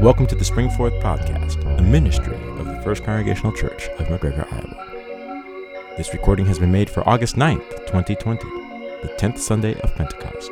Welcome to the Springforth Podcast, a ministry of the First Congregational Church of McGregor, Iowa. This recording has been made for August 9th, 2020, the 10th Sunday of Pentecost.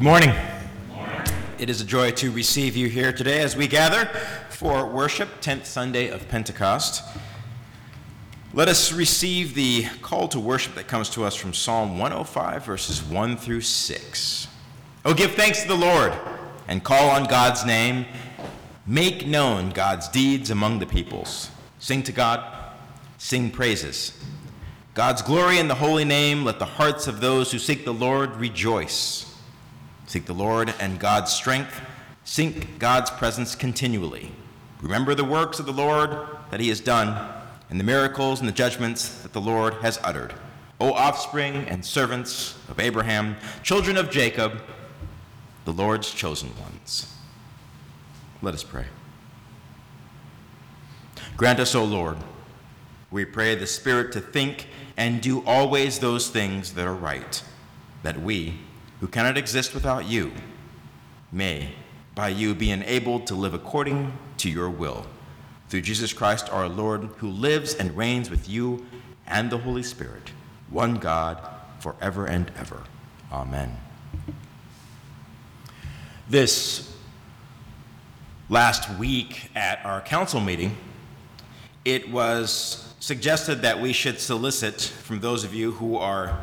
Good morning. It is a joy to receive you here today as we gather for worship, 10th Sunday of Pentecost. Let us receive the call to worship that comes to us from Psalm 105, verses 1 through 6. Oh, give thanks to the Lord and call on God's name. Make known God's deeds among the peoples. Sing to God, sing praises. God's glory in the holy name, let the hearts of those who seek the Lord rejoice. Seek the Lord and God's strength. Seek God's presence continually. Remember the works of the Lord that he has done, and the miracles and the judgments that the Lord has uttered. O offspring and servants of Abraham, children of Jacob, the Lord's chosen ones. Let us pray. Grant us, O Lord, we pray the Spirit to think and do always those things that are right, that we, who cannot exist without you, may, by you, be enabled to live according to your will. Through Jesus Christ our Lord, who lives and reigns with you and the Holy Spirit, one God, forever and ever. Amen. This last week at our council meeting, it was suggested that we should solicit from those of you who are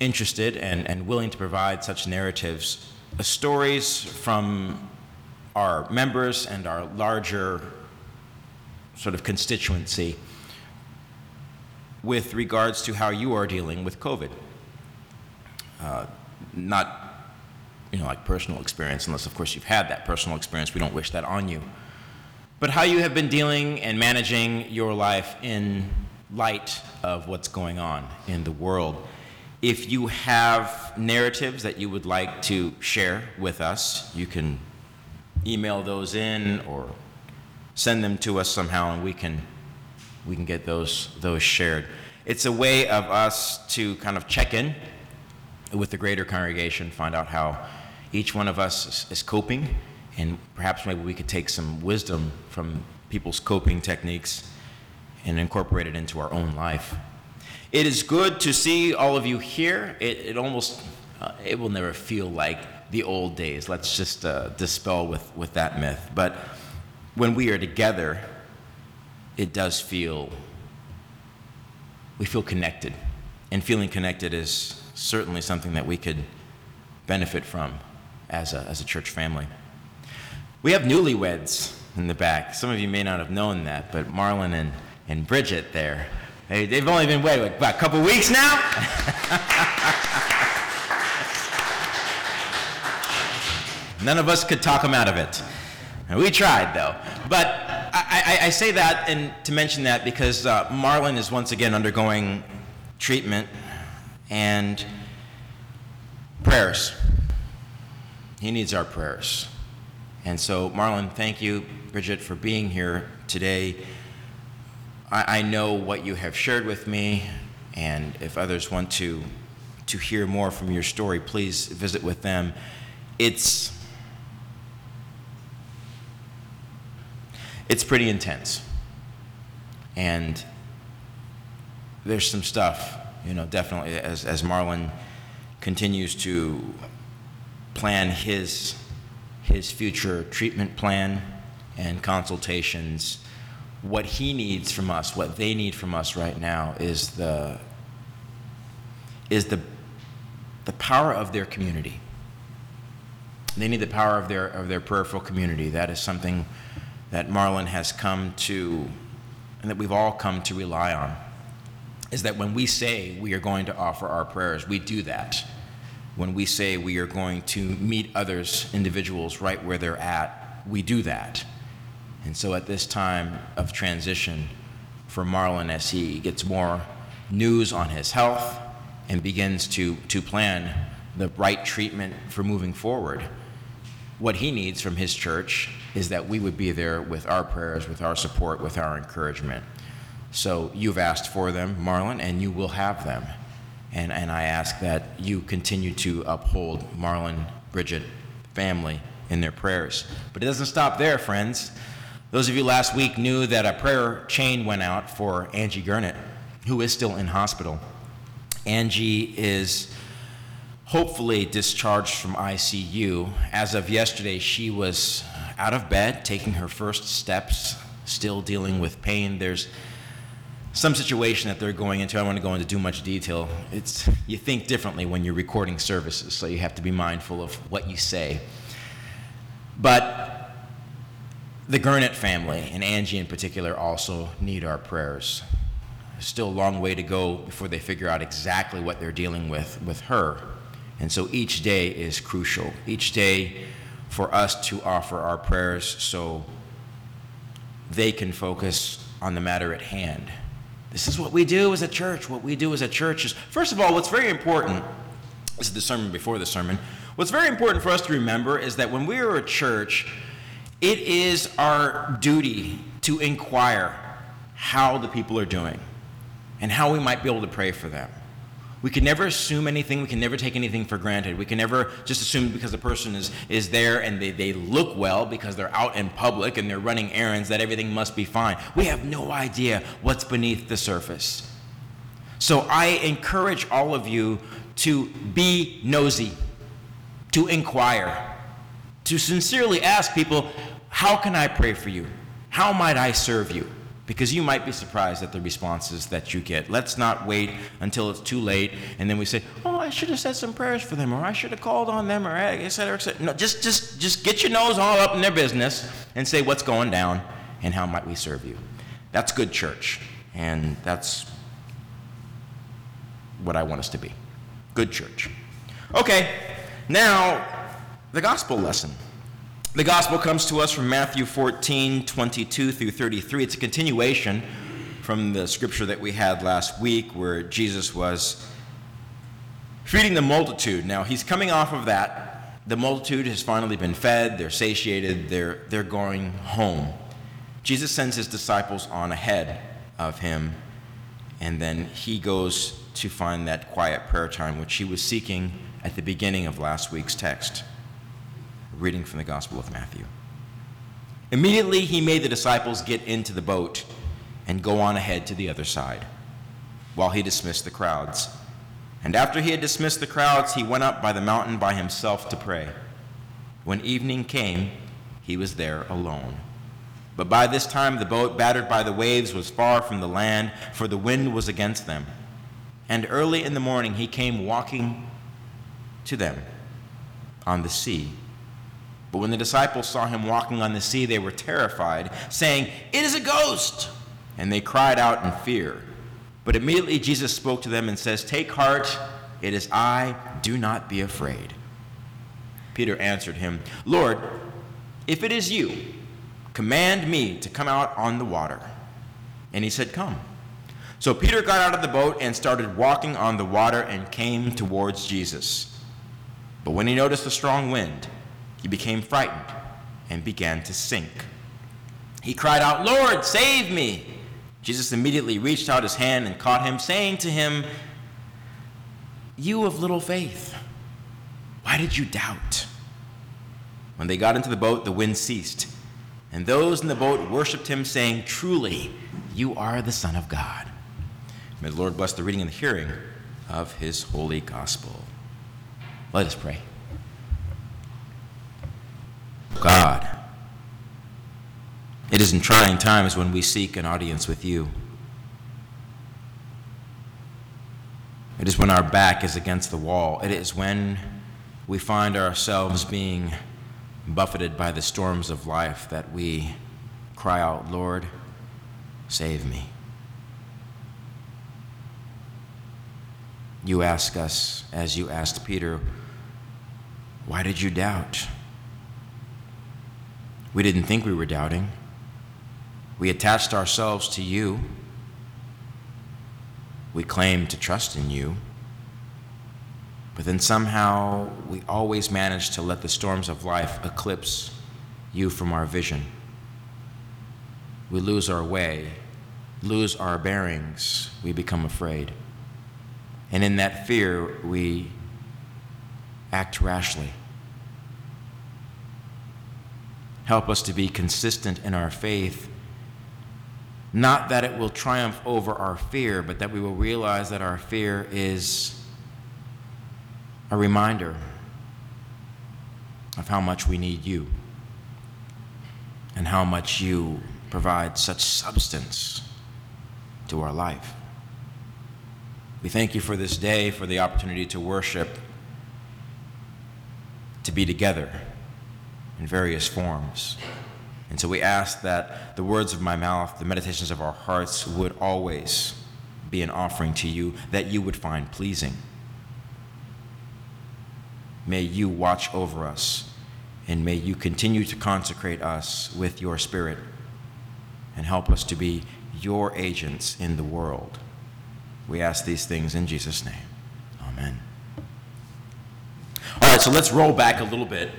interested and, and willing to provide such narratives, uh, stories from our members and our larger sort of constituency with regards to how you are dealing with COVID. Uh, not, you know, like personal experience, unless of course you've had that personal experience. We don't wish that on you. But how you have been dealing and managing your life in light of what's going on in the world. If you have narratives that you would like to share with us, you can email those in or send them to us somehow and we can we can get those those shared. It's a way of us to kind of check in with the greater congregation, find out how each one of us is, coping, and perhaps maybe we could take some wisdom from people's coping techniques and incorporate it into our own life. It is good to see all of you here. It, it almost, uh, it will never feel like the old days. Let's just uh, dispel with, with that myth. But when we are together, it does feel, we feel connected. And feeling connected is certainly something that we could benefit from as a, as a church family. We have newlyweds in the back. Some of you may not have known that, but Marlon and, and Bridget there, they, they've only been, wait, what, about a couple weeks now? None of us could talk them out of it. We tried, though. But I, I, I say that and to mention that because uh, Marlon is once again undergoing treatment and prayers. He needs our prayers. And so, Marlon, thank you, Bridget, for being here today. I, I know what you have shared with me, and if others want to, to hear more from your story, please visit with them. It's it's pretty intense. And there's some stuff, you know, definitely as, as Marlon continues to plan his, his future treatment plan and consultations, what he needs from us, what they need from us right now is the, is the, the power of their community. They need the power of their, of their prayerful community. That is something that Marlon has come to, and that we've all come to rely on, is that when we say we are going to offer our prayers, we do that. When we say we are going to meet others, individuals, right where they're at, we do that. And so at this time of transition for Marlon, as he gets more news on his health and begins to, to plan the right treatment for moving forward, what he needs from his church is that we would be there with our prayers, with our support, with our encouragement. So you've asked for them, Marlon, and you will have them. And, and I ask that you continue to uphold Marlon, Bridget, family in their prayers. But it doesn't stop there, friends. Those of you last week knew that a prayer chain went out for Angie Gurnett, who is still in hospital. Angie is hopefully discharged from ICU. As of yesterday, she was out of bed, taking her first steps, still dealing with pain. There's some situation that they're going into. I don't want to go into too much detail. It's you think differently when you're recording services, so you have to be mindful of what you say. But the Gurnett family and Angie in particular also need our prayers. Still a long way to go before they figure out exactly what they're dealing with with her. And so each day is crucial. Each day for us to offer our prayers so they can focus on the matter at hand. This is what we do as a church. What we do as a church is, first of all, what's very important, this is the sermon before the sermon. What's very important for us to remember is that when we are a church, it is our duty to inquire how the people are doing and how we might be able to pray for them. We can never assume anything. We can never take anything for granted. We can never just assume because the person is, is there and they, they look well because they're out in public and they're running errands that everything must be fine. We have no idea what's beneath the surface. So I encourage all of you to be nosy, to inquire, to sincerely ask people, How can I pray for you? How might I serve you? because you might be surprised at the responses that you get. Let's not wait until it's too late and then we say, "Oh, I should have said some prayers for them, or I should have called on them, or eh, et cetera, et cetera." No, just just just get your nose all up in their business and say what's going down and how might we serve you. That's good church, and that's what I want us to be. Good church. Okay, now the gospel lesson. The gospel comes to us from Matthew 14, 22 through 33. It's a continuation from the scripture that we had last week where Jesus was feeding the multitude. Now, he's coming off of that. The multitude has finally been fed, they're satiated, they're, they're going home. Jesus sends his disciples on ahead of him, and then he goes to find that quiet prayer time which he was seeking at the beginning of last week's text reading from the Gospel of Matthew. Immediately, he made the disciples get into the boat and go on ahead to the other side, while he dismissed the crowds. And after he had dismissed the crowds, he went up by the mountain by himself to pray. When evening came, he was there alone. But by this time, the boat, battered by the waves, was far from the land, for the wind was against them. And early in the morning, he came walking to them on the sea but when the disciples saw him walking on the sea, they were terrified, saying, It is a ghost! And they cried out in fear. But immediately Jesus spoke to them and says, Take heart, it is I, do not be afraid. Peter answered him, Lord, if it is you, command me to come out on the water. And he said, Come. So Peter got out of the boat and started walking on the water and came towards Jesus. But when he noticed the strong wind, he became frightened and began to sink. He cried out, Lord, save me! Jesus immediately reached out his hand and caught him, saying to him, You of little faith, why did you doubt? When they got into the boat, the wind ceased, and those in the boat worshiped him, saying, Truly, you are the Son of God. May the Lord bless the reading and the hearing of his holy gospel. Let us pray. God. It is in trying times when we seek an audience with you. It is when our back is against the wall. It is when we find ourselves being buffeted by the storms of life that we cry out, Lord, save me. You ask us, as you asked Peter, why did you doubt? We didn't think we were doubting. We attached ourselves to you. We claimed to trust in you. But then somehow we always manage to let the storms of life eclipse you from our vision. We lose our way, lose our bearings, we become afraid. And in that fear, we act rashly. Help us to be consistent in our faith. Not that it will triumph over our fear, but that we will realize that our fear is a reminder of how much we need you and how much you provide such substance to our life. We thank you for this day, for the opportunity to worship, to be together in various forms. And so we ask that the words of my mouth, the meditations of our hearts would always be an offering to you that you would find pleasing. May you watch over us, and may you continue to consecrate us with your Spirit and help us to be your agents in the world. We ask these things in Jesus' name. Amen. All right, so let's roll back a little bit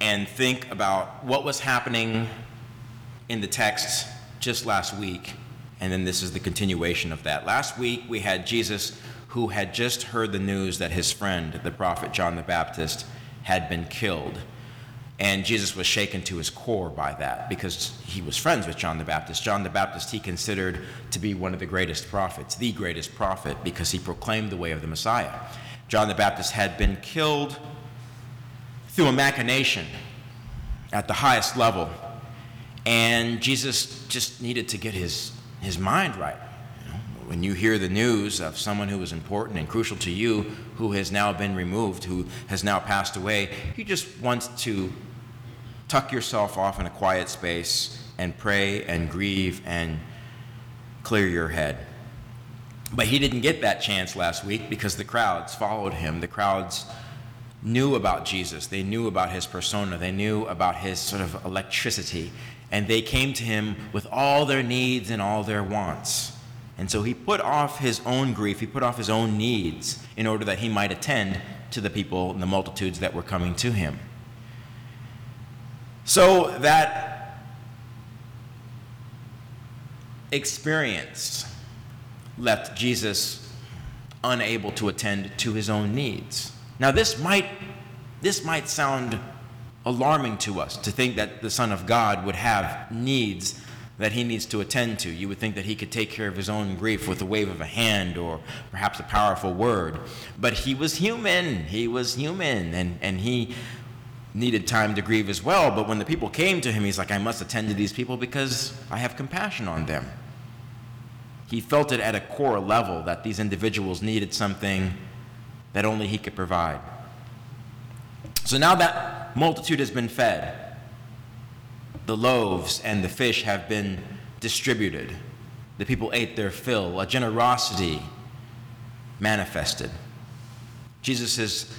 and think about what was happening in the text just last week. And then this is the continuation of that. Last week, we had Jesus who had just heard the news that his friend, the prophet John the Baptist, had been killed. And Jesus was shaken to his core by that because he was friends with John the Baptist. John the Baptist he considered to be one of the greatest prophets, the greatest prophet, because he proclaimed the way of the Messiah. John the Baptist had been killed through a machination at the highest level. And Jesus just needed to get his his mind right. When you hear the news of someone who was important and crucial to you who has now been removed, who has now passed away, you just want to tuck yourself off in a quiet space and pray and grieve and clear your head. But he didn't get that chance last week because the crowds followed him. The crowds knew about Jesus. They knew about his persona. They knew about his sort of electricity. And they came to him with all their needs and all their wants. And so he put off his own grief, he put off his own needs in order that he might attend to the people and the multitudes that were coming to him. So that experience left Jesus unable to attend to his own needs. Now this might this might sound alarming to us to think that the son of God would have needs that he needs to attend to. You would think that he could take care of his own grief with a wave of a hand or perhaps a powerful word. But he was human. He was human and and he needed time to grieve as well. But when the people came to him, he's like, I must attend to these people because I have compassion on them. He felt it at a core level that these individuals needed something that only he could provide. So now that multitude has been fed, the loaves and the fish have been distributed. The people ate their fill, a generosity manifested. Jesus is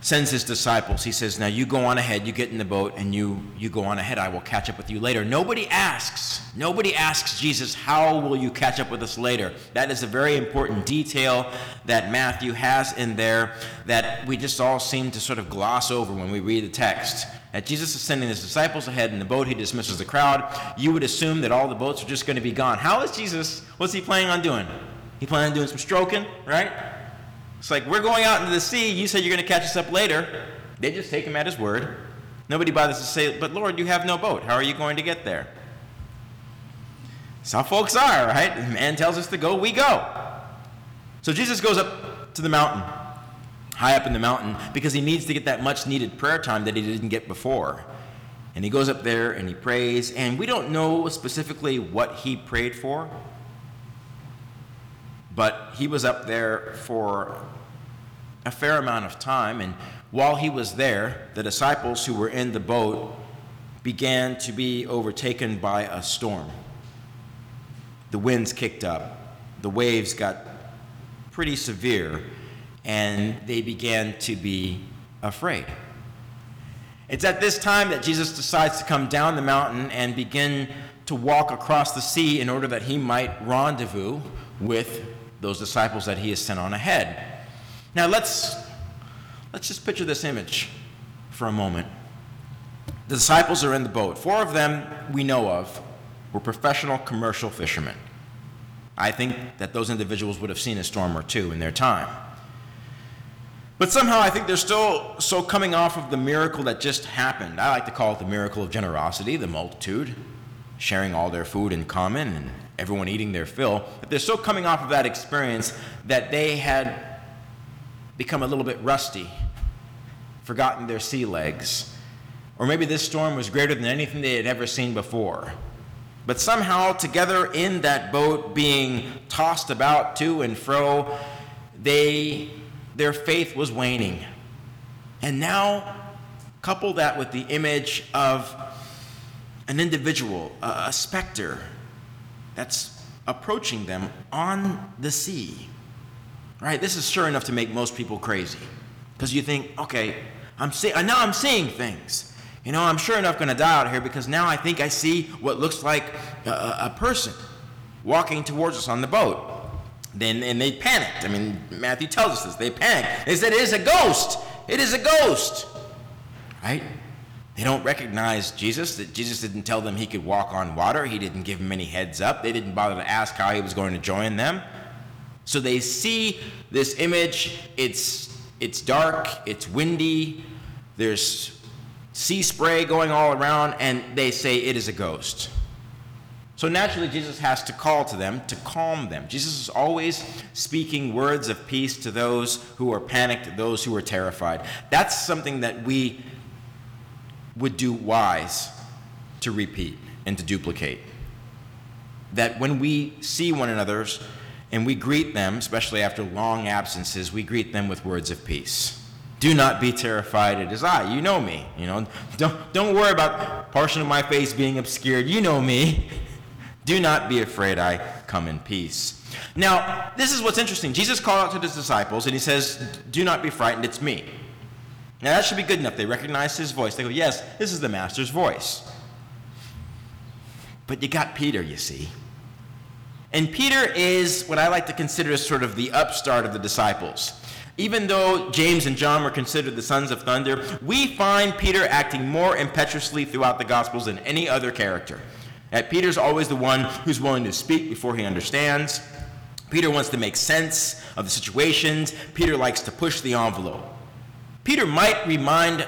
sends his disciples. He says, Now you go on ahead, you get in the boat, and you, you go on ahead. I will catch up with you later. Nobody asks, nobody asks Jesus, How will you catch up with us later? That is a very important detail that Matthew has in there that we just all seem to sort of gloss over when we read the text. That Jesus is sending his disciples ahead in the boat, he dismisses the crowd. You would assume that all the boats are just going to be gone. How is Jesus, what's he planning on doing? He planning on doing some stroking, right? It's like, we're going out into the sea. You said you're going to catch us up later. They just take him at his word. Nobody bothers to say, But Lord, you have no boat. How are you going to get there? That's how folks are, right? The man tells us to go, we go. So Jesus goes up to the mountain, high up in the mountain, because he needs to get that much needed prayer time that he didn't get before. And he goes up there and he prays, and we don't know specifically what he prayed for. But he was up there for a fair amount of time, and while he was there, the disciples who were in the boat began to be overtaken by a storm. The winds kicked up, the waves got pretty severe, and they began to be afraid. It's at this time that Jesus decides to come down the mountain and begin to walk across the sea in order that he might rendezvous with those disciples that he has sent on ahead. Now let's let's just picture this image for a moment. The disciples are in the boat. Four of them we know of were professional commercial fishermen. I think that those individuals would have seen a storm or two in their time. But somehow I think they're still so coming off of the miracle that just happened. I like to call it the miracle of generosity, the multitude sharing all their food in common and everyone eating their fill, but they're still coming off of that experience that they had become a little bit rusty, forgotten their sea legs. Or maybe this storm was greater than anything they had ever seen before. But somehow, together in that boat, being tossed about to and fro, they, their faith was waning. And now, couple that with the image of an individual, a, a specter, that's approaching them on the sea. Right? This is sure enough to make most people crazy. Because you think, okay, I'm see- now I'm seeing things. You know, I'm sure enough going to die out here because now I think I see what looks like a, a person walking towards us on the boat. Then and they panicked. I mean, Matthew tells us this. They panicked. They said, "It is a ghost. It is a ghost." Right? They don't recognize Jesus. That Jesus didn't tell them he could walk on water. He didn't give them any heads up. They didn't bother to ask how he was going to join them. So they see this image. It's it's dark. It's windy. There's sea spray going all around, and they say it is a ghost. So naturally, Jesus has to call to them to calm them. Jesus is always speaking words of peace to those who are panicked, those who are terrified. That's something that we would do wise to repeat and to duplicate. that when we see one another and we greet them, especially after long absences, we greet them with words of peace. Do not be terrified, it is I. You know me. You know, don't, don't worry about portion of my face being obscured. You know me. Do not be afraid, I come in peace. Now, this is what's interesting. Jesus called out to his disciples and he says, Do not be frightened, it's me. Now, that should be good enough. They recognize his voice. They go, Yes, this is the Master's voice. But you got Peter, you see. And Peter is what I like to consider sort of the upstart of the disciples. Even though James and John were considered the sons of thunder, we find Peter acting more impetuously throughout the Gospels than any other character. That Peter's always the one who's willing to speak before he understands. Peter wants to make sense of the situations. Peter likes to push the envelope. Peter might remind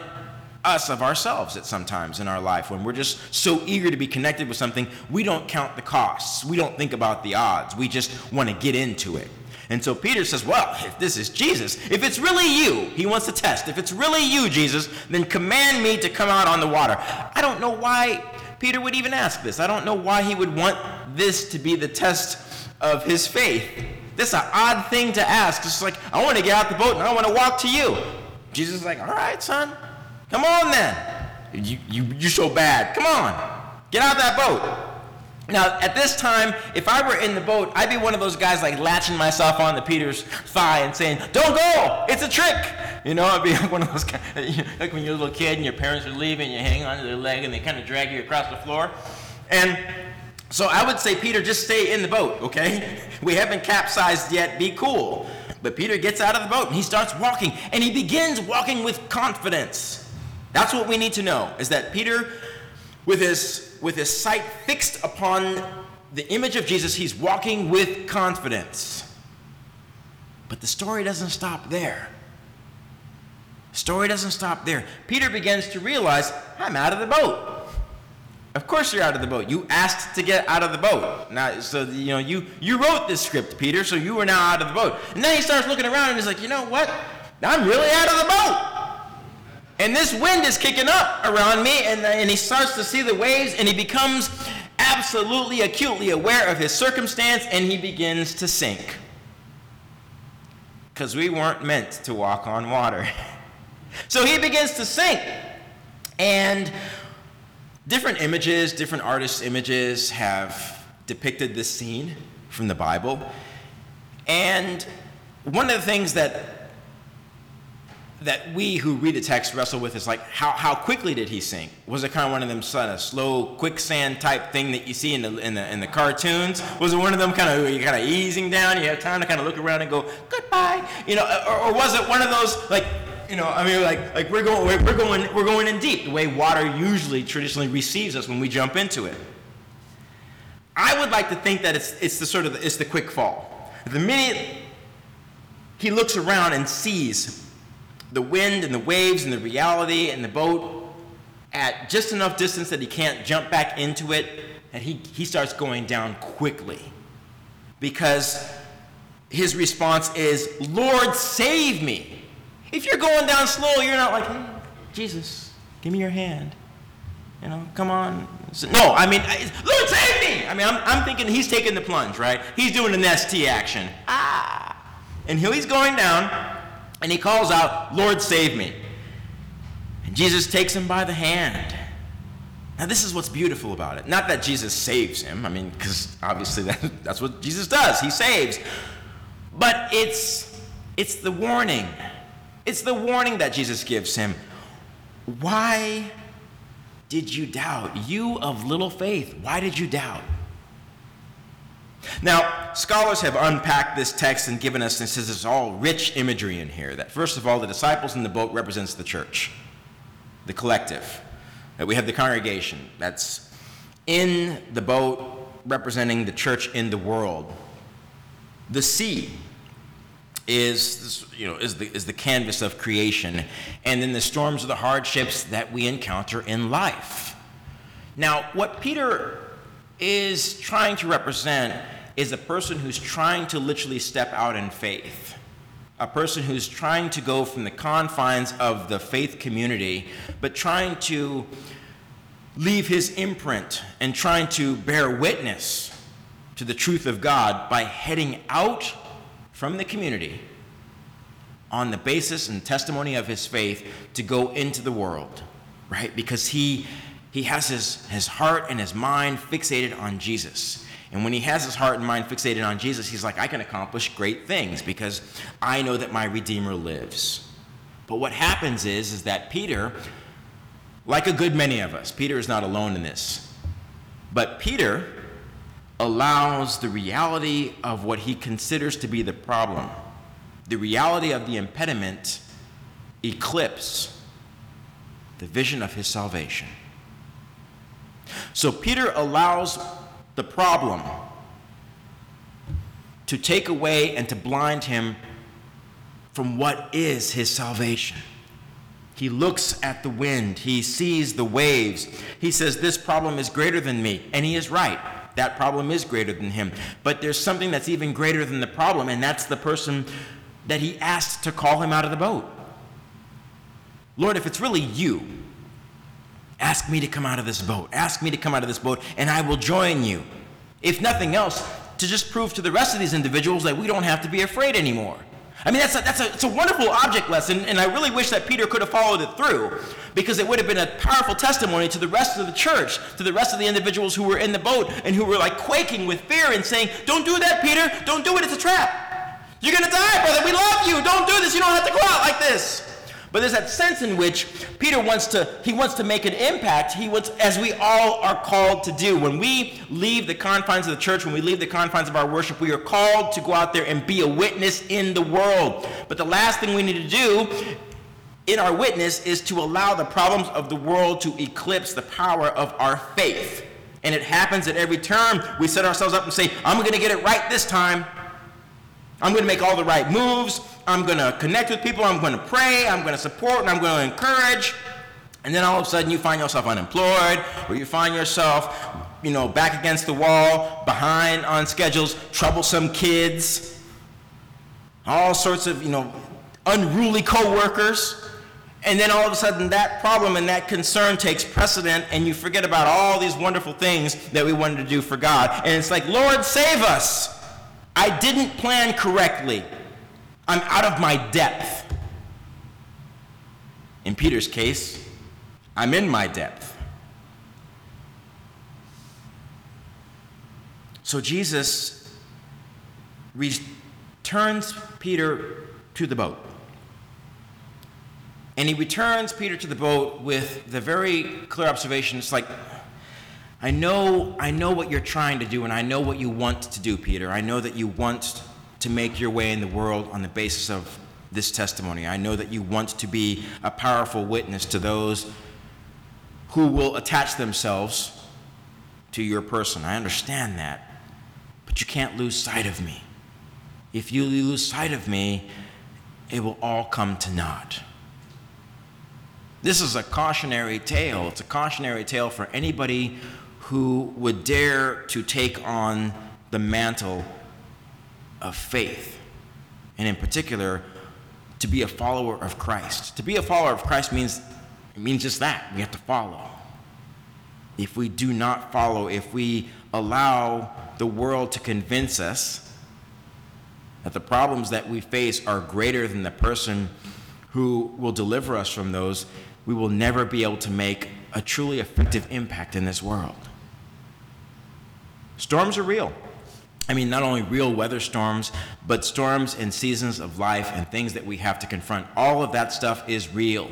us of ourselves at sometimes in our life when we're just so eager to be connected with something, we don't count the costs. We don't think about the odds. We just want to get into it. And so Peter says, Well, if this is Jesus, if it's really you, he wants to test. If it's really you, Jesus, then command me to come out on the water. I don't know why Peter would even ask this. I don't know why he would want this to be the test of his faith. This is an odd thing to ask. It's like, I want to get out the boat and I want to walk to you. Jesus is like, All right, son, come on then. You, you, you're so bad. Come on, get out of that boat. Now, at this time, if I were in the boat, I'd be one of those guys like latching myself onto Peter's thigh and saying, Don't go! It's a trick! You know, I'd be one of those guys, like when you're a little kid and your parents are leaving, you hang onto their leg and they kind of drag you across the floor. And so I would say, Peter, just stay in the boat, okay? We haven't capsized yet, be cool. But Peter gets out of the boat and he starts walking, and he begins walking with confidence. That's what we need to know, is that Peter, with his with his sight fixed upon the image of Jesus, he's walking with confidence. But the story doesn't stop there. Story doesn't stop there. Peter begins to realize, I'm out of the boat. Of course you're out of the boat. You asked to get out of the boat. Now, so you know you you wrote this script, Peter. So you are now out of the boat. And then he starts looking around and he's like, you know what? I'm really out of the boat. And this wind is kicking up around me, and, uh, and he starts to see the waves, and he becomes absolutely acutely aware of his circumstance, and he begins to sink. Because we weren't meant to walk on water. so he begins to sink. And different images, different artists' images have depicted this scene from the Bible. And one of the things that that we who read the text wrestle with is like how, how quickly did he sink? Was it kind of one of them sort of uh, slow quicksand type thing that you see in the in the in the cartoons? Was it one of them kind of you kind of easing down? You have time to kind of look around and go goodbye, you know, or, or was it one of those like you know, I mean, like like we're going we're, going we're going in deep the way water usually traditionally receives us when we jump into it. I would like to think that it's it's the sort of it's the quick fall. The minute he looks around and sees the wind and the waves and the reality and the boat at just enough distance that he can't jump back into it, and he, he starts going down quickly. Because his response is, Lord, save me. If you're going down slow, you're not like, hey, Jesus, give me your hand. You know, come on. No, I mean, Lord, save me. I mean, I'm, I'm thinking he's taking the plunge, right? He's doing an ST action. Ah. And he he's going down, and he calls out, Lord, save me. And Jesus takes him by the hand. Now, this is what's beautiful about it. Not that Jesus saves him, I mean, because obviously that, that's what Jesus does, he saves. But it's, it's the warning. It's the warning that Jesus gives him. Why did you doubt? You of little faith, why did you doubt? Now, scholars have unpacked this text and given us, this is all rich imagery in here. That first of all, the disciples in the boat represents the church, the collective. That we have the congregation that's in the boat representing the church in the world. The sea is, you know, is, the, is the canvas of creation, and then the storms are the hardships that we encounter in life. Now, what Peter is trying to represent is a person who's trying to literally step out in faith. A person who's trying to go from the confines of the faith community, but trying to leave his imprint and trying to bear witness to the truth of God by heading out from the community on the basis and testimony of his faith to go into the world, right? Because he he has his, his heart and his mind fixated on Jesus. And when he has his heart and mind fixated on Jesus, he's like, I can accomplish great things because I know that my Redeemer lives. But what happens is, is that Peter, like a good many of us, Peter is not alone in this, but Peter allows the reality of what he considers to be the problem, the reality of the impediment, eclipse the vision of his salvation. So Peter allows the problem to take away and to blind him from what is his salvation. He looks at the wind, he sees the waves. He says, This problem is greater than me. And he is right. That problem is greater than him. But there's something that's even greater than the problem, and that's the person that he asked to call him out of the boat. Lord, if it's really you, ask me to come out of this boat. Ask me to come out of this boat, and I will join you. If nothing else, to just prove to the rest of these individuals that we don't have to be afraid anymore. I mean, that's a, that's a, it's a wonderful object lesson, and I really wish that Peter could have followed it through because it would have been a powerful testimony to the rest of the church, to the rest of the individuals who were in the boat and who were like quaking with fear and saying, Don't do that, Peter. Don't do it. It's a trap. You're going to die, brother. We love you. Don't do this. You don't have to go out like this. But there's that sense in which Peter wants to he wants to make an impact. He wants as we all are called to do. When we leave the confines of the church, when we leave the confines of our worship, we are called to go out there and be a witness in the world. But the last thing we need to do in our witness is to allow the problems of the world to eclipse the power of our faith. And it happens at every turn. We set ourselves up and say, I'm going to get it right this time. I'm going to make all the right moves. I'm going to connect with people. I'm going to pray. I'm going to support and I'm going to encourage. And then all of a sudden you find yourself unemployed or you find yourself, you know, back against the wall, behind on schedules, troublesome kids, all sorts of, you know, unruly coworkers. And then all of a sudden that problem and that concern takes precedent and you forget about all these wonderful things that we wanted to do for God. And it's like, Lord, save us. I didn't plan correctly. I'm out of my depth. In Peter's case, I'm in my depth. So Jesus returns Peter to the boat. And he returns Peter to the boat with the very clear observation it's like, I know, I know what you're trying to do, and I know what you want to do, Peter. I know that you want to make your way in the world on the basis of this testimony. I know that you want to be a powerful witness to those who will attach themselves to your person. I understand that. But you can't lose sight of me. If you lose sight of me, it will all come to naught. This is a cautionary tale. It's a cautionary tale for anybody who would dare to take on the mantle of faith, and in particular, to be a follower of Christ. To be a follower of Christ means, it means just that we have to follow. If we do not follow, if we allow the world to convince us that the problems that we face are greater than the person who will deliver us from those, we will never be able to make a truly effective impact in this world. Storms are real. I mean, not only real weather storms, but storms and seasons of life and things that we have to confront. All of that stuff is real.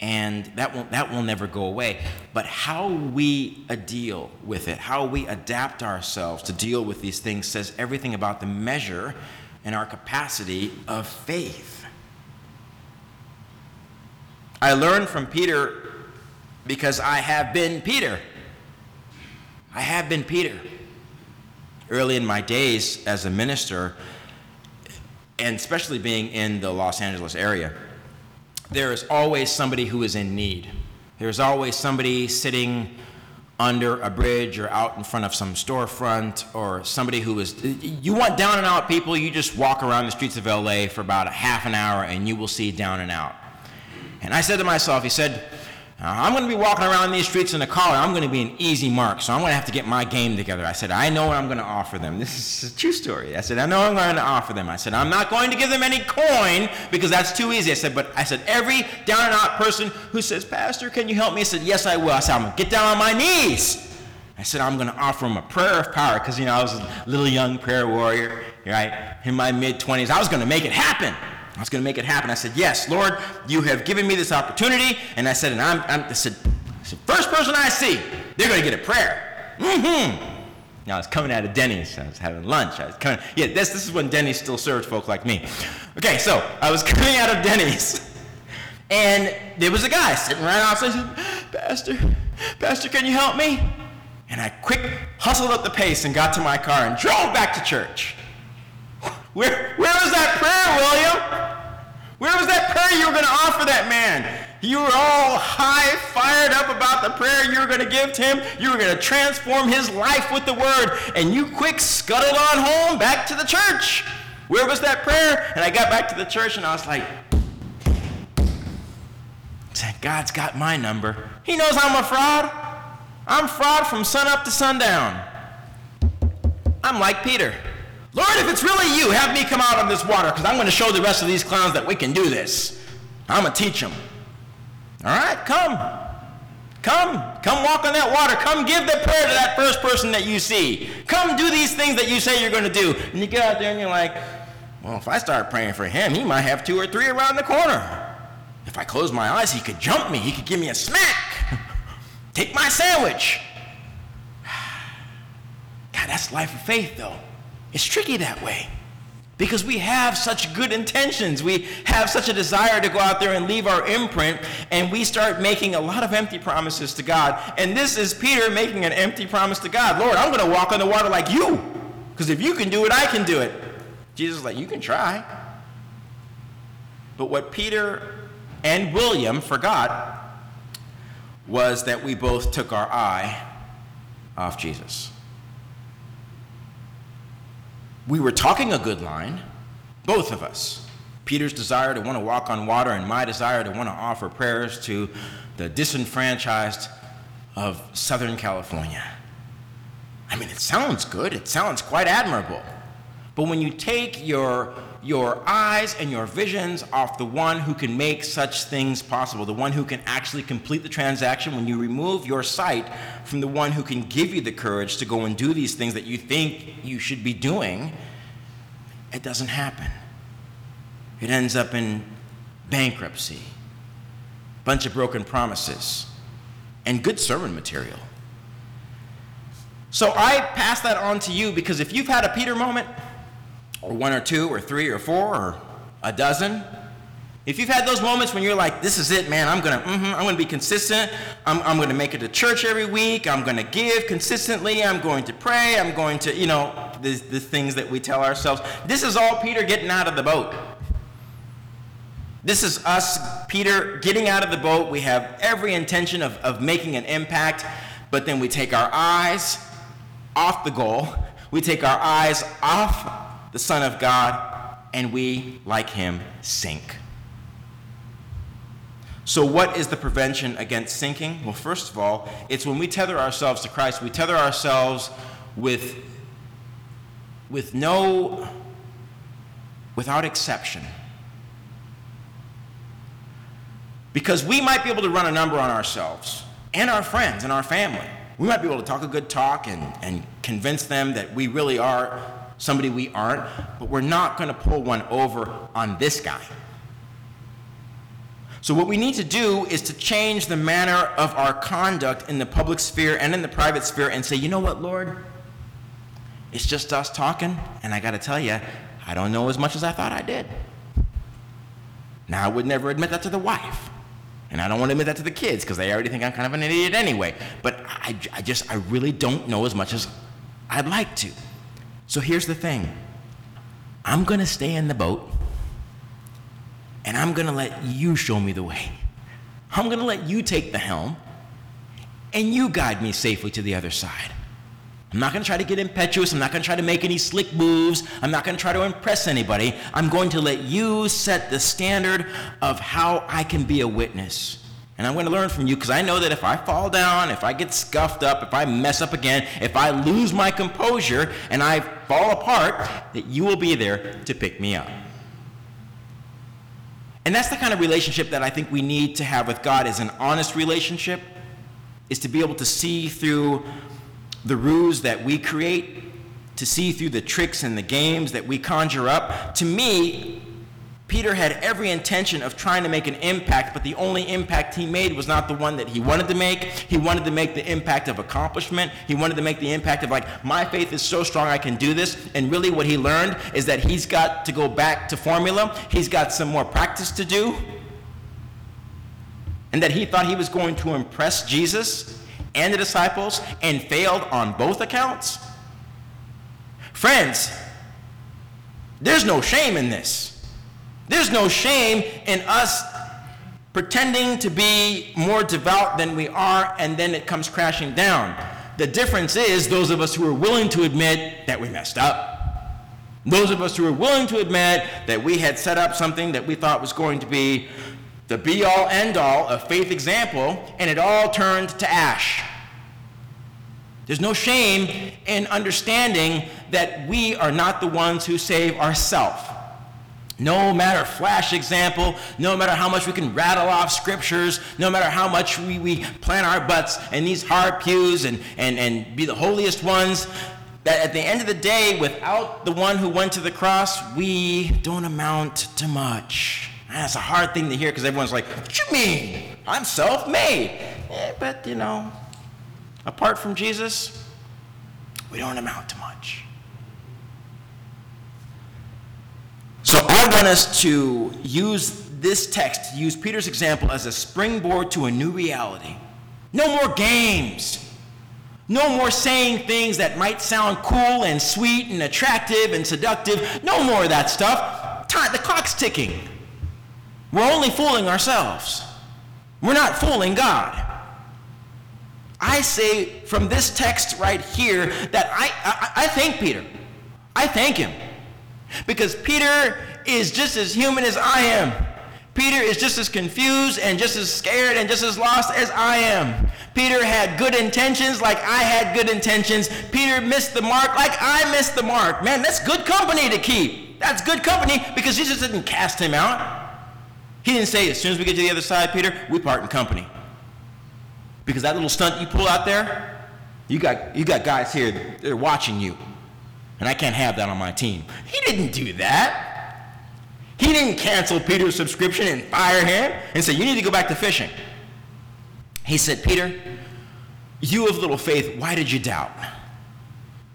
And that will, that will never go away. But how we deal with it, how we adapt ourselves to deal with these things, says everything about the measure and our capacity of faith. I learned from Peter because I have been Peter. I have been Peter. Early in my days as a minister, and especially being in the Los Angeles area, there is always somebody who is in need. There's always somebody sitting under a bridge or out in front of some storefront or somebody who is you want down and out people you just walk around the streets of LA for about a half an hour and you will see down and out and I said to myself he said Uh, I'm going to be walking around these streets in a collar. I'm going to be an easy mark, so I'm going to have to get my game together. I said, I know what I'm going to offer them. This is a true story. I said, I know I'm going to offer them. I said, I'm not going to give them any coin because that's too easy. I said, but I said, every down and out person who says, Pastor, can you help me? I said, yes, I will. I said, I'm going to get down on my knees. I said, I'm going to offer them a prayer of power because, you know, I was a little young prayer warrior, right? In my mid 20s. I was going to make it happen. I was going to make it happen. I said, Yes, Lord, you have given me this opportunity. And I said, And I'm, I'm I said, I said, first person I see, they're going to get a prayer. Mm-hmm. Now, I was coming out of Denny's. I was having lunch. I was coming, yeah, this, this is when Denny's still served folk like me. Okay, so I was coming out of Denny's. And there was a guy sitting right outside. He said, Pastor, Pastor, can you help me? And I quick hustled up the pace and got to my car and drove back to church. Where, where was that prayer, William? Where was that prayer you were going to offer that man? You were all high, fired up about the prayer you were going to give to him. You were going to transform his life with the word. And you quick scuttled on home back to the church. Where was that prayer? And I got back to the church and I was like, God's got my number. He knows I'm a fraud. I'm fraud from sun up to sundown. I'm like Peter. Lord, if it's really you, have me come out on this water because I'm going to show the rest of these clowns that we can do this. I'm going to teach them. All right, come. Come. Come walk on that water. Come give the prayer to that first person that you see. Come do these things that you say you're going to do. And you get out there and you're like, well, if I start praying for him, he might have two or three around the corner. If I close my eyes, he could jump me. He could give me a smack. Take my sandwich. God, that's life of faith, though. It's tricky that way because we have such good intentions. We have such a desire to go out there and leave our imprint, and we start making a lot of empty promises to God. And this is Peter making an empty promise to God Lord, I'm going to walk on the water like you, because if you can do it, I can do it. Jesus is like, You can try. But what Peter and William forgot was that we both took our eye off Jesus. We were talking a good line, both of us. Peter's desire to want to walk on water and my desire to want to offer prayers to the disenfranchised of Southern California. I mean, it sounds good, it sounds quite admirable. But when you take your your eyes and your visions off the one who can make such things possible, the one who can actually complete the transaction, when you remove your sight from the one who can give you the courage to go and do these things that you think you should be doing, it doesn't happen. It ends up in bankruptcy, bunch of broken promises, and good sermon material. So I pass that on to you because if you've had a Peter moment, or one or two or three or four or a dozen. If you've had those moments when you're like, this is it, man, I'm gonna, mm-hmm, I'm gonna be consistent. I'm, I'm gonna make it to church every week. I'm gonna give consistently. I'm going to pray. I'm going to, you know, the, the things that we tell ourselves. This is all Peter getting out of the boat. This is us, Peter, getting out of the boat. We have every intention of, of making an impact, but then we take our eyes off the goal. We take our eyes off the Son of God, and we, like him, sink. So, what is the prevention against sinking? Well, first of all, it's when we tether ourselves to Christ, we tether ourselves with, with no, without exception. Because we might be able to run a number on ourselves and our friends and our family. We might be able to talk a good talk and, and convince them that we really are somebody we aren't, but we're not going to pull one over on this guy. So, what we need to do is to change the manner of our conduct in the public sphere and in the private sphere and say, you know what, Lord? It's just us talking, and I got to tell you, I don't know as much as I thought I did. Now, I would never admit that to the wife. And I don't want to admit that to the kids because they already think I'm kind of an idiot anyway. But I, I just, I really don't know as much as I'd like to. So here's the thing I'm going to stay in the boat and I'm going to let you show me the way. I'm going to let you take the helm and you guide me safely to the other side. I'm not going to try to get impetuous. I'm not going to try to make any slick moves. I'm not going to try to impress anybody. I'm going to let you set the standard of how I can be a witness. And I'm going to learn from you because I know that if I fall down, if I get scuffed up, if I mess up again, if I lose my composure and I fall apart, that you will be there to pick me up. And that's the kind of relationship that I think we need to have with God is an honest relationship, is to be able to see through the ruse that we create, to see through the tricks and the games that we conjure up. To me, Peter had every intention of trying to make an impact, but the only impact he made was not the one that he wanted to make. He wanted to make the impact of accomplishment. He wanted to make the impact of, like, my faith is so strong I can do this. And really, what he learned is that he's got to go back to formula, he's got some more practice to do. And that he thought he was going to impress Jesus and the disciples and failed on both accounts. Friends, there's no shame in this. There's no shame in us pretending to be more devout than we are, and then it comes crashing down. The difference is those of us who are willing to admit that we messed up. Those of us who are willing to admit that we had set up something that we thought was going to be the be all end all of faith example, and it all turned to ash. There's no shame in understanding that we are not the ones who save ourselves. No matter flash example, no matter how much we can rattle off scriptures, no matter how much we, we plant our butts in these hard pews and, and, and be the holiest ones, that at the end of the day, without the one who went to the cross, we don't amount to much. That's a hard thing to hear because everyone's like, What you mean? I'm self made. Eh, but, you know, apart from Jesus, we don't amount to much. So I want us to use this text, use Peter's example as a springboard to a new reality. No more games. No more saying things that might sound cool and sweet and attractive and seductive. No more of that stuff. The clock's ticking. We're only fooling ourselves. We're not fooling God. I say from this text right here that I, I, I thank Peter. I thank him. Because Peter is just as human as I am. Peter is just as confused and just as scared and just as lost as I am. Peter had good intentions like I had good intentions. Peter missed the mark like I missed the mark. Man, that's good company to keep. That's good company because Jesus didn't cast him out. He didn't say, as soon as we get to the other side, Peter, we part in company. Because that little stunt you pull out there, you got, you got guys here, they're watching you and I can't have that on my team. He didn't do that. He didn't cancel Peter's subscription and fire him and say, You need to go back to fishing. He said, Peter, you of little faith, why did you doubt?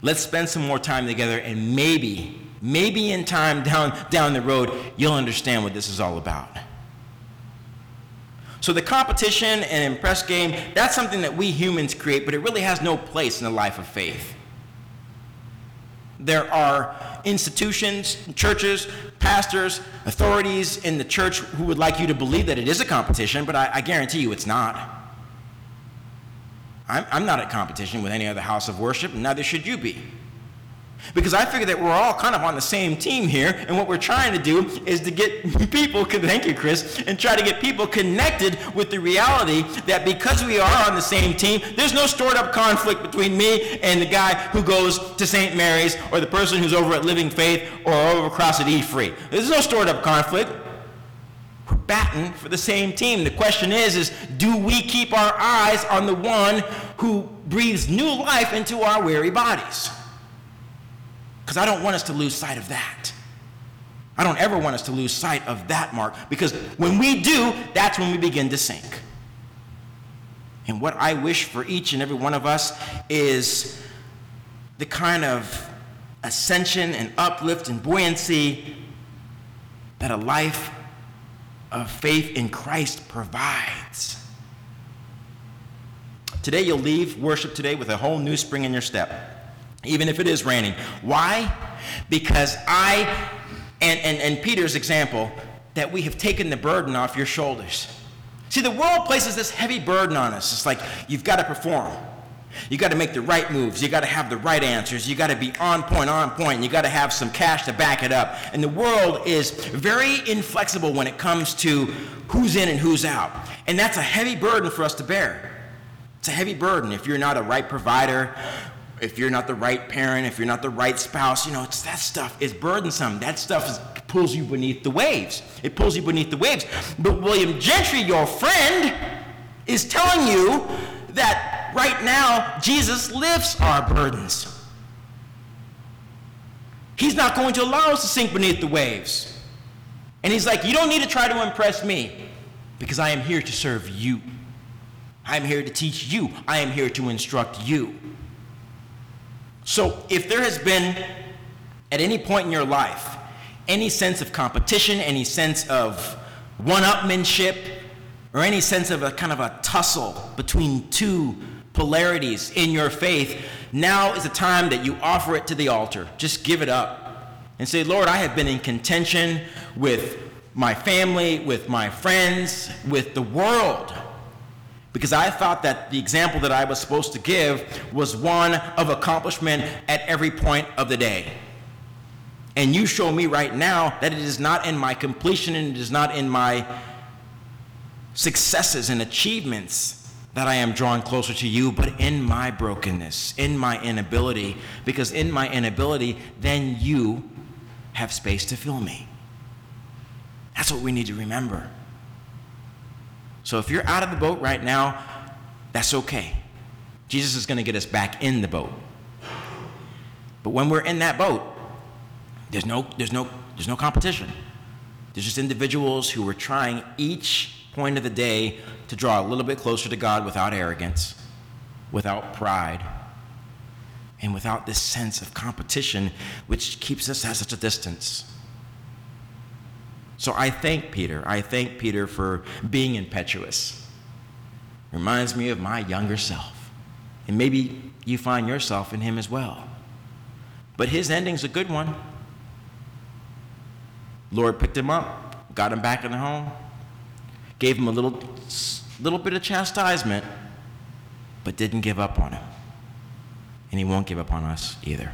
Let's spend some more time together and maybe, maybe in time down, down the road, you'll understand what this is all about. So the competition and impress game, that's something that we humans create, but it really has no place in the life of faith. There are institutions, churches, pastors, authorities in the church who would like you to believe that it is a competition, but I, I guarantee you it's not. I'm, I'm not at competition with any other house of worship, and neither should you be. Because I figure that we're all kind of on the same team here, and what we're trying to do is to get people, thank you, Chris, and try to get people connected with the reality that because we are on the same team, there's no stored up conflict between me and the guy who goes to St. Mary's or the person who's over at Living Faith or over across at E Free. There's no stored up conflict. We're batting for the same team. The question is, is do we keep our eyes on the one who breathes new life into our weary bodies? Because I don't want us to lose sight of that. I don't ever want us to lose sight of that mark because when we do, that's when we begin to sink. And what I wish for each and every one of us is the kind of ascension and uplift and buoyancy that a life of faith in Christ provides. Today, you'll leave worship today with a whole new spring in your step even if it is raining. Why? Because I, and, and, and Peter's example, that we have taken the burden off your shoulders. See, the world places this heavy burden on us. It's like, you've got to perform. You got to make the right moves. You got to have the right answers. You got to be on point, on point. You got to have some cash to back it up. And the world is very inflexible when it comes to who's in and who's out. And that's a heavy burden for us to bear. It's a heavy burden if you're not a right provider, if you're not the right parent, if you're not the right spouse. You know, it's that stuff is burdensome. That stuff is, pulls you beneath the waves. It pulls you beneath the waves. But William Gentry, your friend, is telling you that right now Jesus lifts our burdens. He's not going to allow us to sink beneath the waves. And he's like, You don't need to try to impress me because I am here to serve you. I am here to teach you. I am here to instruct you. So if there has been, at any point in your life, any sense of competition, any sense of one upmanship, or any sense of a kind of a tussle between two polarities in your faith, now is the time that you offer it to the altar. Just give it up and say, Lord, I have been in contention with my family, with my friends, with the world. Because I thought that the example that I was supposed to give was one of accomplishment at every point of the day. And you show me right now that it is not in my completion and it is not in my successes and achievements that I am drawn closer to you, but in my brokenness, in my inability, because in my inability, then you have space to fill me. That's what we need to remember. So if you're out of the boat right now, that's okay. Jesus is going to get us back in the boat. But when we're in that boat, there's no, there's no, there's no competition. There's just individuals who are trying each point of the day to draw a little bit closer to God without arrogance, without pride, and without this sense of competition which keeps us at such a distance. So I thank Peter. I thank Peter for being impetuous. Reminds me of my younger self. And maybe you find yourself in him as well. But his ending's a good one. Lord picked him up, got him back in the home, gave him a little, little bit of chastisement, but didn't give up on him. And he won't give up on us either.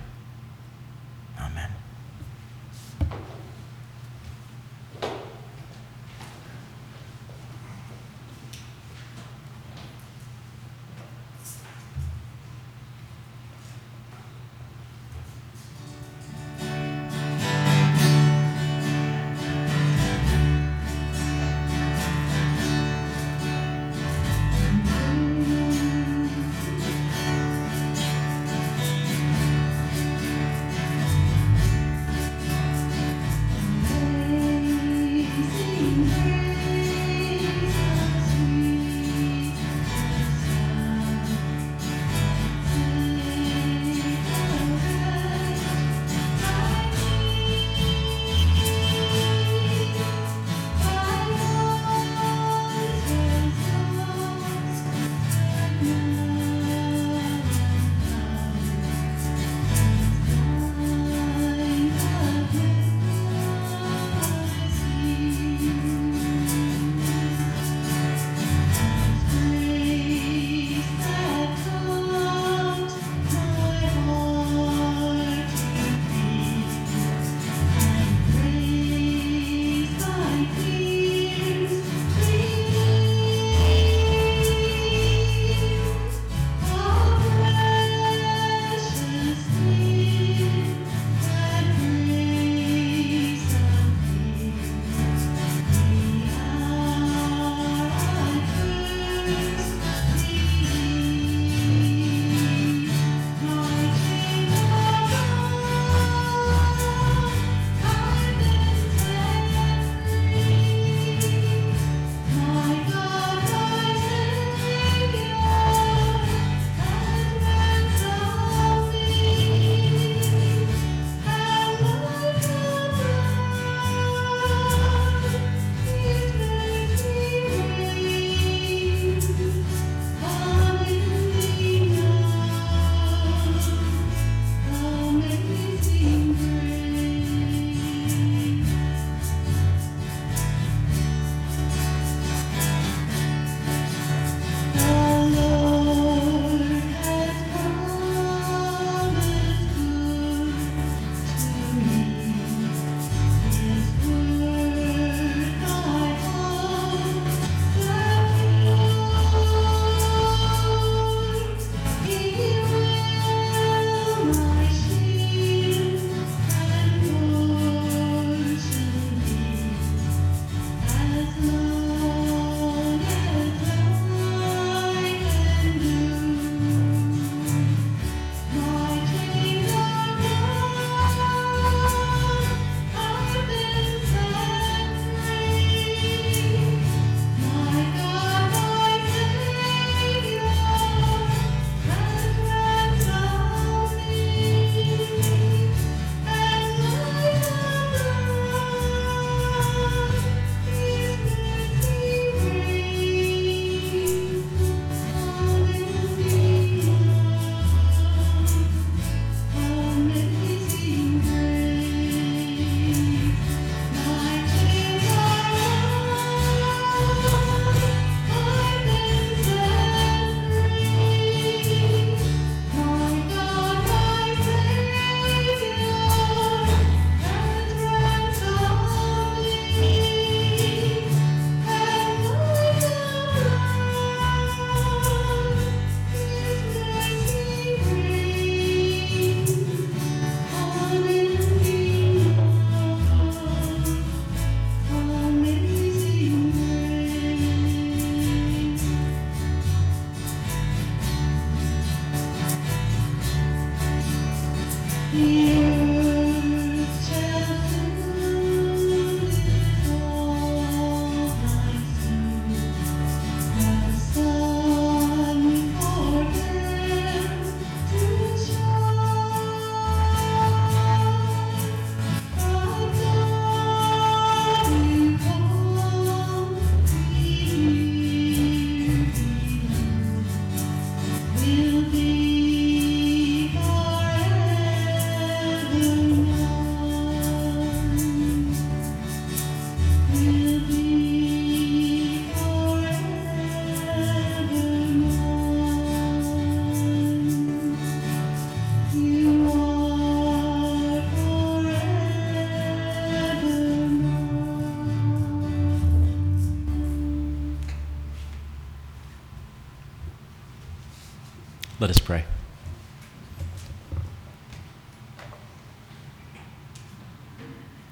Let us pray.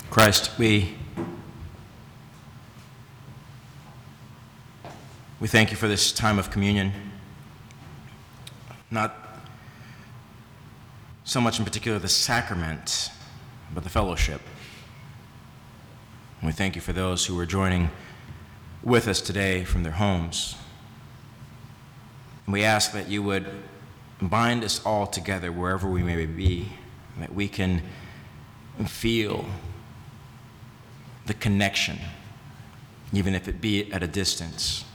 Christ, we we thank you for this time of communion. Not so much in particular the sacrament, but the fellowship. And we thank you for those who are joining with us today from their homes. And we ask that you would bind us all together wherever we may be, that we can feel the connection, even if it be at a distance.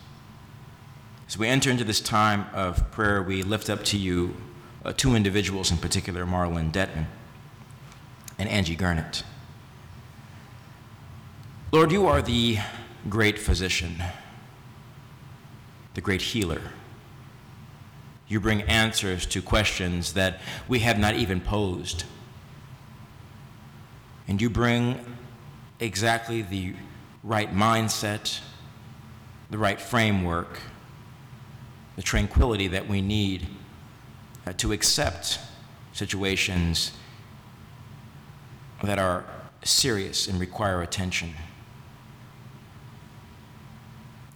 As we enter into this time of prayer, we lift up to you uh, two individuals in particular, Marlon Detman and Angie Gurnett. Lord, you are the great physician, the great healer. You bring answers to questions that we have not even posed. And you bring exactly the right mindset, the right framework, the tranquility that we need uh, to accept situations that are serious and require attention.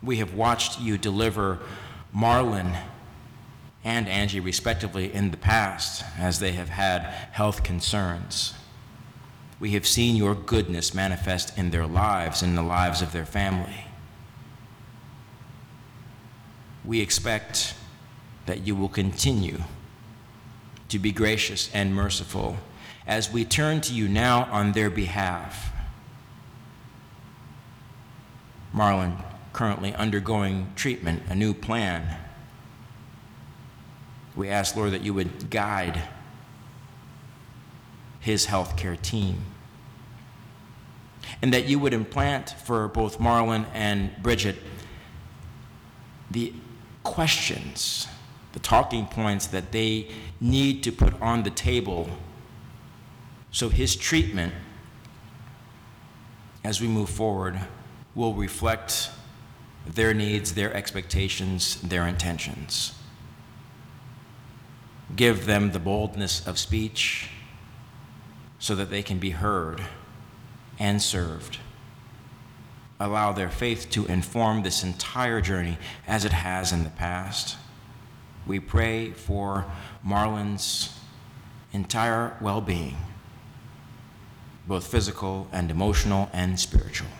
We have watched you deliver Marlon and Angie, respectively, in the past as they have had health concerns. We have seen your goodness manifest in their lives, in the lives of their family. We expect that you will continue to be gracious and merciful as we turn to you now on their behalf. Marlon currently undergoing treatment, a new plan we ask, Lord, that you would guide his healthcare team. And that you would implant for both Marlon and Bridget the questions, the talking points that they need to put on the table so his treatment as we move forward will reflect their needs, their expectations, their intentions. Give them the boldness of speech so that they can be heard and served. Allow their faith to inform this entire journey as it has in the past. We pray for Marlon's entire well being, both physical and emotional and spiritual.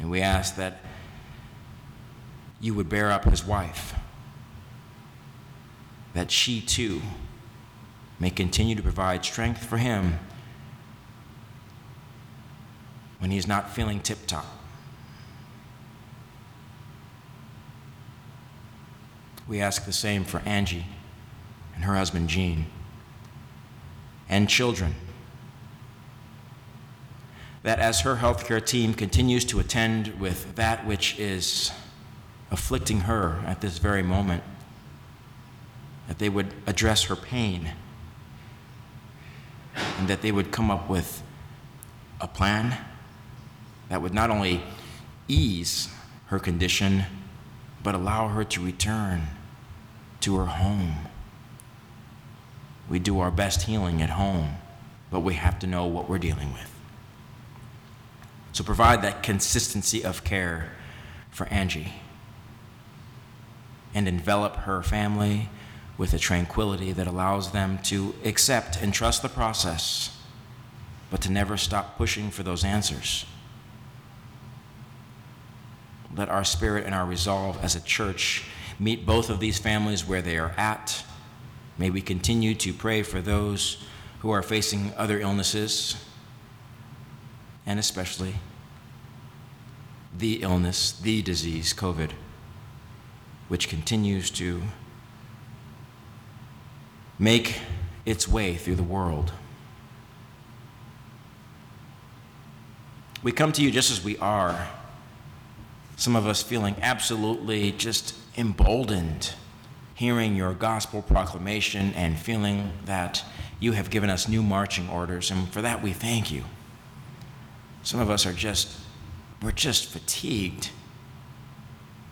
And we ask that you would bear up his wife that she too may continue to provide strength for him when he's not feeling tip top. We ask the same for Angie and her husband Gene and children. That as her healthcare team continues to attend with that which is afflicting her at this very moment, that they would address her pain and that they would come up with a plan that would not only ease her condition, but allow her to return to her home. We do our best healing at home, but we have to know what we're dealing with. So provide that consistency of care for Angie and envelop her family with a tranquility that allows them to accept and trust the process, but to never stop pushing for those answers. Let our spirit and our resolve as a church meet both of these families where they are at. May we continue to pray for those who are facing other illnesses, and especially the illness, the disease, COVID, which continues to make its way through the world. We come to you just as we are. Some of us feeling absolutely just emboldened, hearing your gospel proclamation and feeling that you have given us new marching orders, and for that we thank you. Some of us are just, we're just fatigued.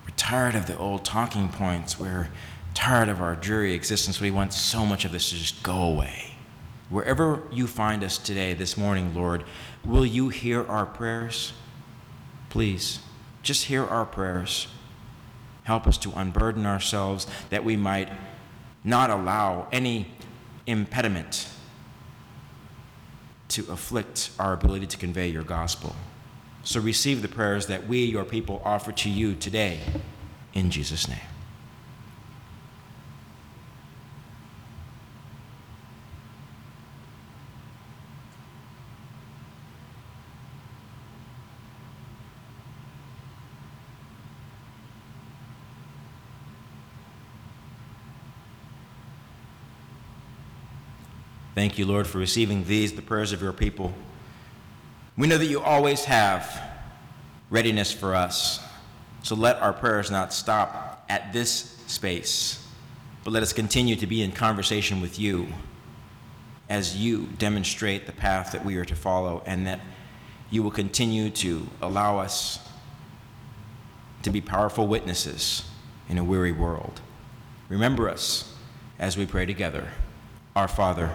We're tired of the old talking points. We're tired of our dreary existence. We want so much of this to just go away. Wherever you find us today, this morning, Lord, will you hear our prayers? Please, just hear our prayers. Help us to unburden ourselves that we might not allow any impediment to afflict our ability to convey your gospel. So receive the prayers that we, your people, offer to you today in Jesus' name. Thank you, Lord, for receiving these, the prayers of your people. We know that you always have readiness for us. So let our prayers not stop at this space, but let us continue to be in conversation with you as you demonstrate the path that we are to follow, and that you will continue to allow us to be powerful witnesses in a weary world. Remember us as we pray together. Our Father,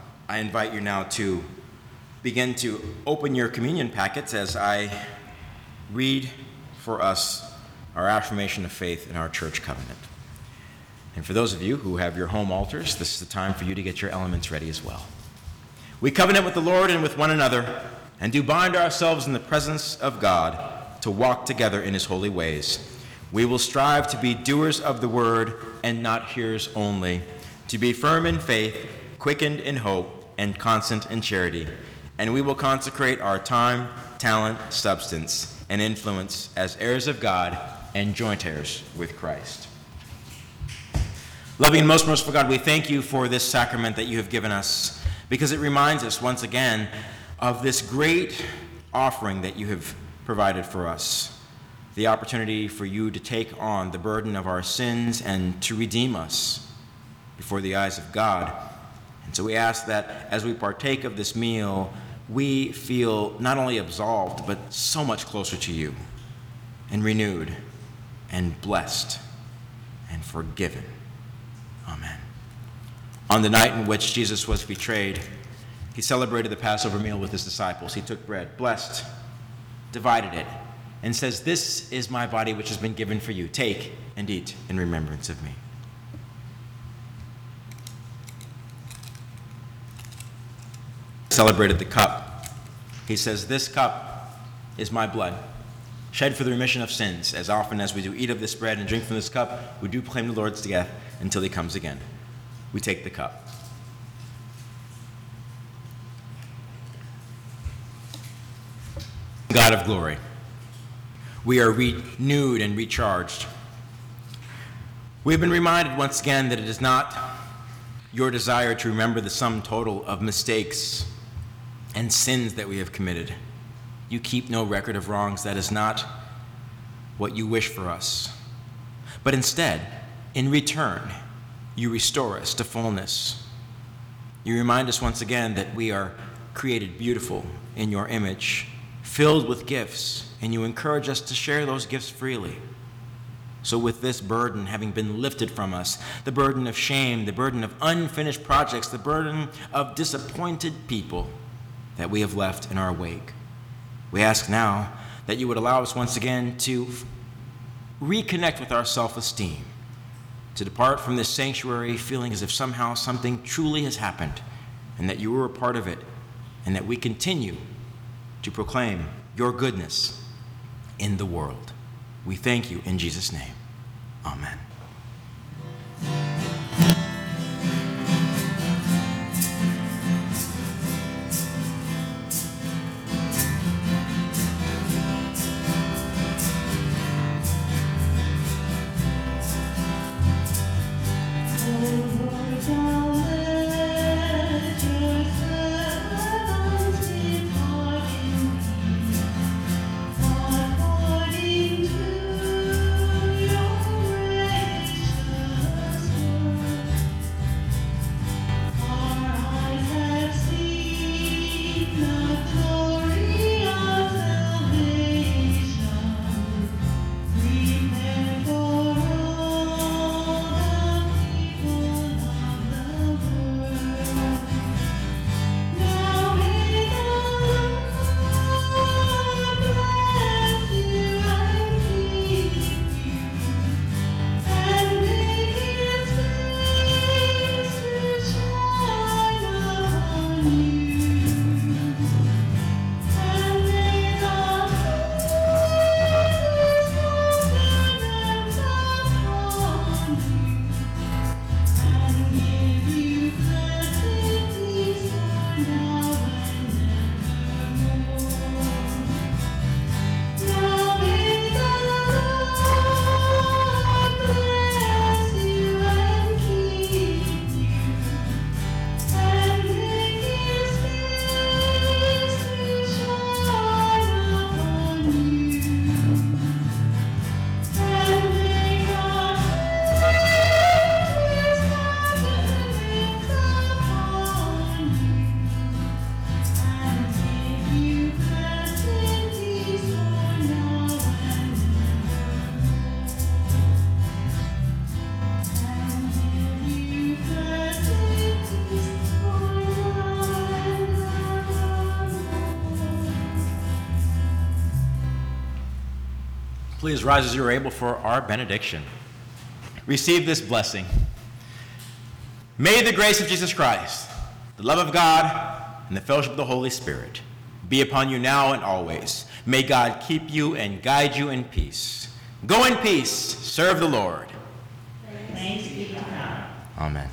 I invite you now to begin to open your communion packets as I read for us our affirmation of faith in our church covenant. And for those of you who have your home altars, this is the time for you to get your elements ready as well. We covenant with the Lord and with one another, and do bind ourselves in the presence of God to walk together in his holy ways. We will strive to be doers of the word and not hearers only, to be firm in faith, quickened in hope, and constant in charity, and we will consecrate our time, talent, substance, and influence as heirs of God and joint heirs with Christ. Loving and most merciful God, we thank you for this sacrament that you have given us because it reminds us once again of this great offering that you have provided for us the opportunity for you to take on the burden of our sins and to redeem us before the eyes of God and so we ask that as we partake of this meal, we feel not only absolved, but so much closer to you, and renewed, and blessed, and forgiven. Amen. On the night in which Jesus was betrayed, he celebrated the Passover meal with his disciples. He took bread, blessed, divided it, and says, This is my body which has been given for you. Take and eat in remembrance of me. Celebrated the cup. He says, This cup is my blood, shed for the remission of sins. As often as we do eat of this bread and drink from this cup, we do proclaim the Lord's death until he comes again. We take the cup. God of glory, we are renewed and recharged. We've been reminded once again that it is not your desire to remember the sum total of mistakes and sins that we have committed. You keep no record of wrongs. That is not what you wish for us. But instead, in return, you restore us to fullness. You remind us once again that we are created beautiful in your image, filled with gifts, and you encourage us to share those gifts freely. So, with this burden having been lifted from us, the burden of shame, the burden of unfinished projects, the burden of disappointed people that we have left in our wake, we ask now that you would allow us once again to reconnect with our self esteem, to depart from this sanctuary feeling as if somehow something truly has happened and that you were a part of it, and that we continue to proclaim your goodness in the world. We thank you in Jesus' name. Amen. Please rise as you are able for our benediction. Receive this blessing. May the grace of Jesus Christ, the love of God, and the fellowship of the Holy Spirit be upon you now and always. May God keep you and guide you in peace. Go in peace. Serve the Lord. Thanks be to God. Amen.